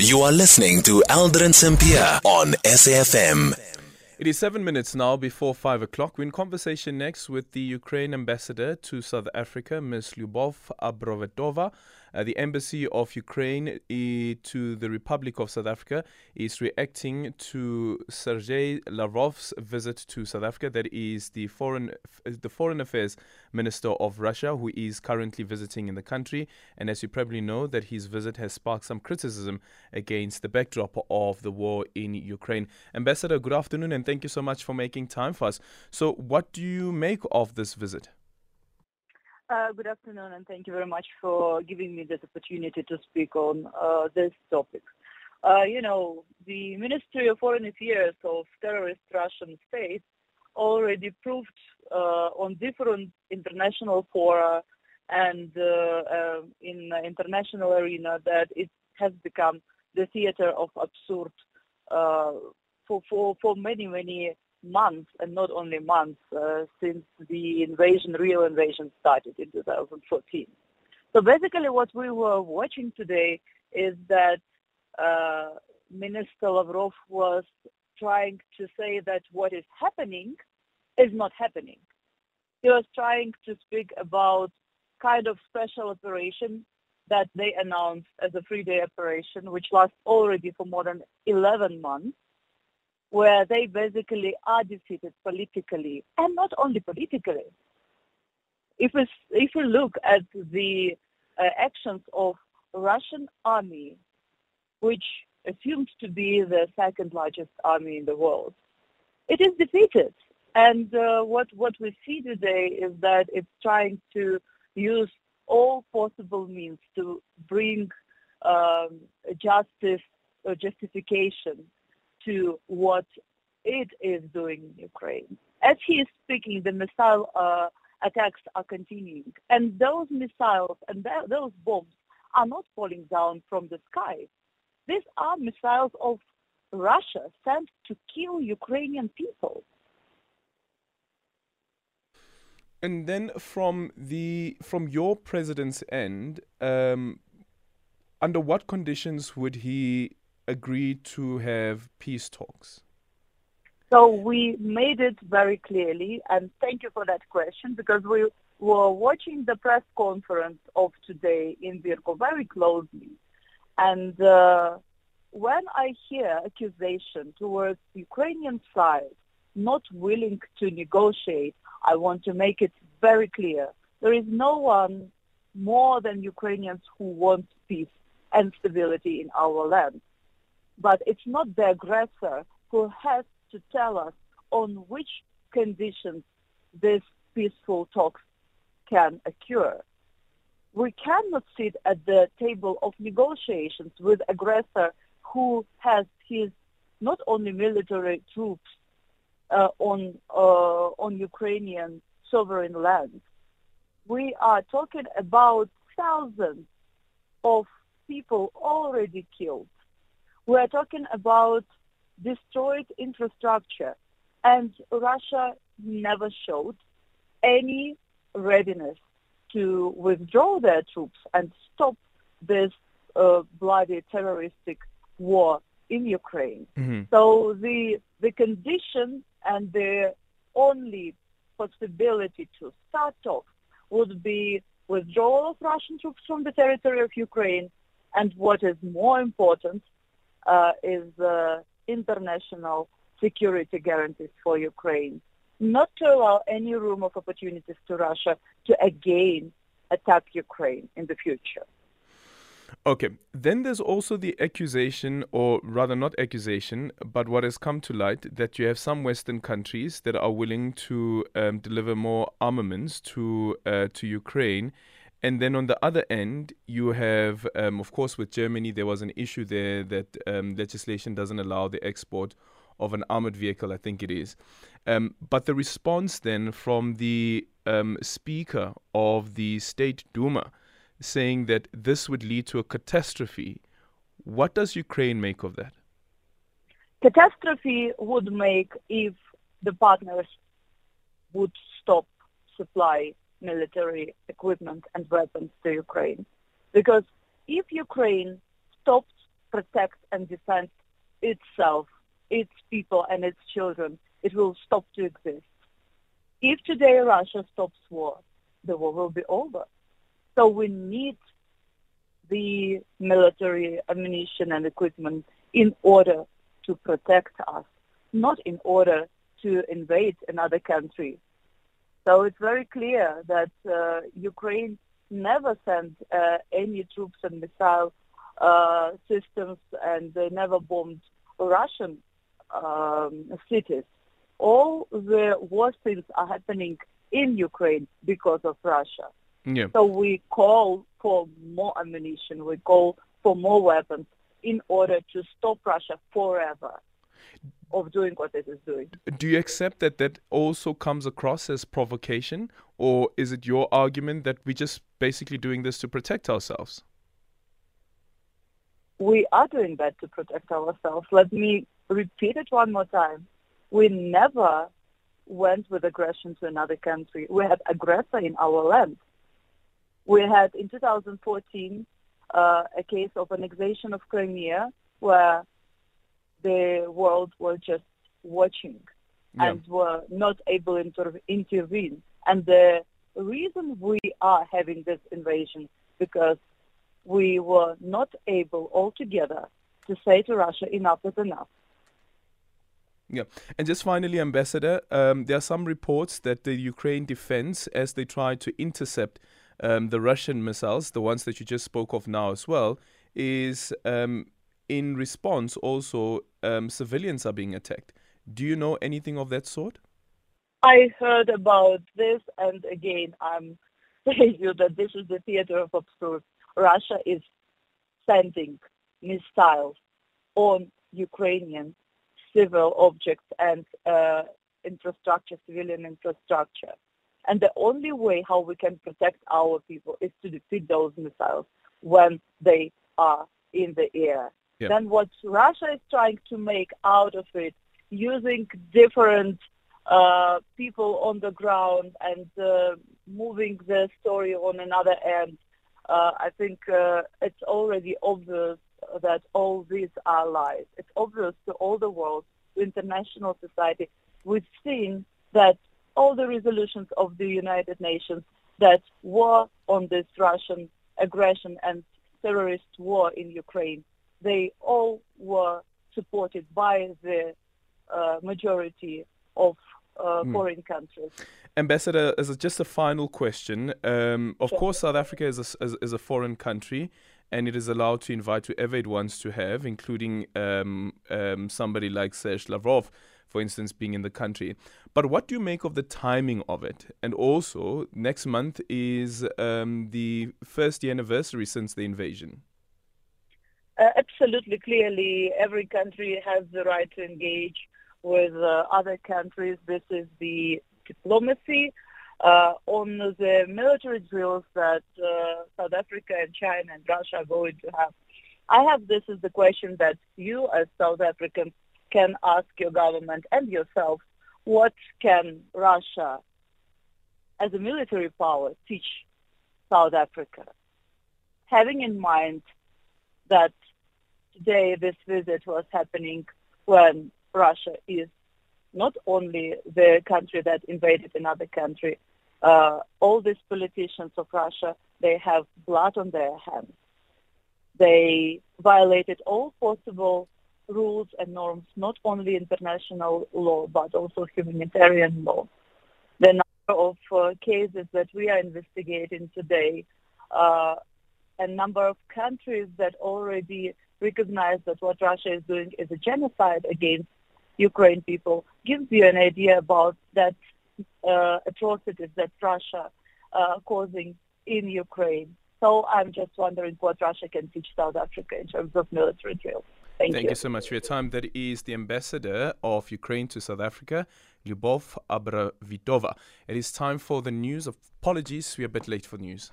You are listening to Aldrin Sampear on SAFM. It is seven minutes now before five o'clock. We're in conversation next with the Ukraine ambassador to South Africa, Ms. Lyubov Abravitova. Uh, the embassy of Ukraine uh, to the Republic of South Africa is reacting to Sergei Lavrov's visit to South Africa. That is the foreign the foreign affairs minister of Russia, who is currently visiting in the country. And as you probably know, that his visit has sparked some criticism against the backdrop of the war in Ukraine. Ambassador, good afternoon, and thank you so much for making time for us. So, what do you make of this visit? Uh, good afternoon, and thank you very much for giving me this opportunity to speak on uh, this topic. Uh, you know, the Ministry of Foreign Affairs of terrorist Russian state already proved uh, on different international fora and uh, uh, in the international arena that it has become the theater of absurd for, for, for many, many months, and not only months, uh, since the invasion, real invasion started in 2014. So basically what we were watching today is that uh, Minister Lavrov was trying to say that what is happening is not happening. He was trying to speak about kind of special operation that they announced as a three-day operation, which lasts already for more than 11 months where they basically are defeated politically, and not only politically. If we, if we look at the uh, actions of Russian army, which assumed to be the second largest army in the world, it is defeated. And uh, what, what we see today is that it's trying to use all possible means to bring um, justice or justification to what it is doing in Ukraine. As he is speaking, the missile uh, attacks are continuing, and those missiles and th- those bombs are not falling down from the sky. These are missiles of Russia sent to kill Ukrainian people. And then from the from your president's end, um, under what conditions would he agreed to have peace talks? So we made it very clearly, and thank you for that question because we were watching the press conference of today in Virgo very closely. And uh, when I hear accusation towards the Ukrainian side not willing to negotiate, I want to make it very clear. There is no one more than Ukrainians who want peace and stability in our land. But it's not the aggressor who has to tell us on which conditions this peaceful talks can occur. We cannot sit at the table of negotiations with aggressor who has his not only military troops uh, on uh, on Ukrainian sovereign land. We are talking about thousands of people already killed, we are talking about destroyed infrastructure, and Russia never showed any readiness to withdraw their troops and stop this uh, bloody terroristic war in Ukraine. Mm-hmm. So the the condition and the only possibility to start talks would be withdrawal of Russian troops from the territory of Ukraine, and what is more important, uh, is uh, international security guarantees for Ukraine, not to allow any room of opportunities to Russia to again attack Ukraine in the future. Okay, then there's also the accusation, or rather not accusation, but what has come to light that you have some Western countries that are willing to um, deliver more armaments to uh, to Ukraine, and then on the other end, you have, um, of course, with Germany, there was an issue there that um, legislation doesn't allow the export of an armored vehicle, I think it is. Um, but the response then from the um, Speaker of the State Duma saying that this would lead to a catastrophe. What does Ukraine make of that? Catastrophe would make if the partners would stop supply military equipment and weapons to Ukraine. Because if Ukraine stops protect and defend itself, its people, and its children, it will stop to exist. If today Russia stops war, the war will be over. So we need the military ammunition and equipment in order to protect us, not in order to invade another country. So it's very clear that uh, Ukraine never sent uh, any troops and missile uh, systems and they never bombed Russian um, cities. All the war things are happening in Ukraine because of Russia. Yeah. So we call for more ammunition, we call for more weapons in order to stop Russia forever of doing what it is doing. Do you accept that that also comes across as provocation, or is it your argument that we're just basically doing this to protect ourselves? We are doing that to protect ourselves. Let me repeat it one more time. We never went with aggression to another country. We had aggressor in our land. We had in 2014 uh, a case of annexation of Crimea where the world was just watching Yeah. and were not able to sort of intervene. And the reason we are having this invasion because we were not able altogether to say to Russia, enough is enough. Yeah. And just finally, Ambassador, um, there are some reports that the Ukraine defense, as they try to intercept um, the Russian missiles, the ones that you just spoke of now as well, is um, in response also um, civilians are being attacked. Do you know anything of that sort? I heard about this, and again, I'm telling you that this is the theater of absurd. Russia is sending missiles on Ukrainian civil objects and uh, infrastructure, civilian infrastructure. And the only way how we can protect our people is to defeat those missiles when they are in the air. Yeah. Then what Russia is trying to make out of it, using different uh, people on the ground and uh, moving the story on another end, uh, I think uh, it's already obvious that all these are lies. It's obvious to all the world, to international society. We've seen that all the resolutions of the United Nations that war on this Russian aggression and terrorist war in Ukraine, they all were supported by the uh, majority of uh, Hmm. foreign countries. Ambassador, as a, just a final question, um, of Sure. course, South Africa is a, is a foreign country, and it is allowed to invite whoever it wants to have, including um, um, somebody like Serge Lavrov, for instance, being in the country. But what do you make of the timing of it? And also, next month is um, the first year anniversary since the invasion. Uh, absolutely, clearly, every country has the right to engage with uh, other countries. This is the diplomacy. Uh, on the military drills that uh, South Africa and China and Russia are going to have, I have this is the question that you as South Africans can ask your government and yourself, what can Russia as a military power teach South Africa? Having in mind that today this visit was happening when Russia is not only the country that invaded another country, uh, all these politicians of Russia, they have blood on their hands. They violated all possible rules and norms, not only international law, but also humanitarian law. The number of uh, cases that we are investigating today, uh, a number of countries that already recognize that what Russia is doing is a genocide against Ukraine people, gives you an idea about that uh, atrocities that Russia uh, causing in Ukraine. So I'm just wondering what Russia can teach South Africa in terms of military drills. Thank, Thank you. you so much for your time. That is the ambassador of Ukraine to South Africa, Lyubov Abravitova. It is time for the news. Apologies, we're a bit late for news.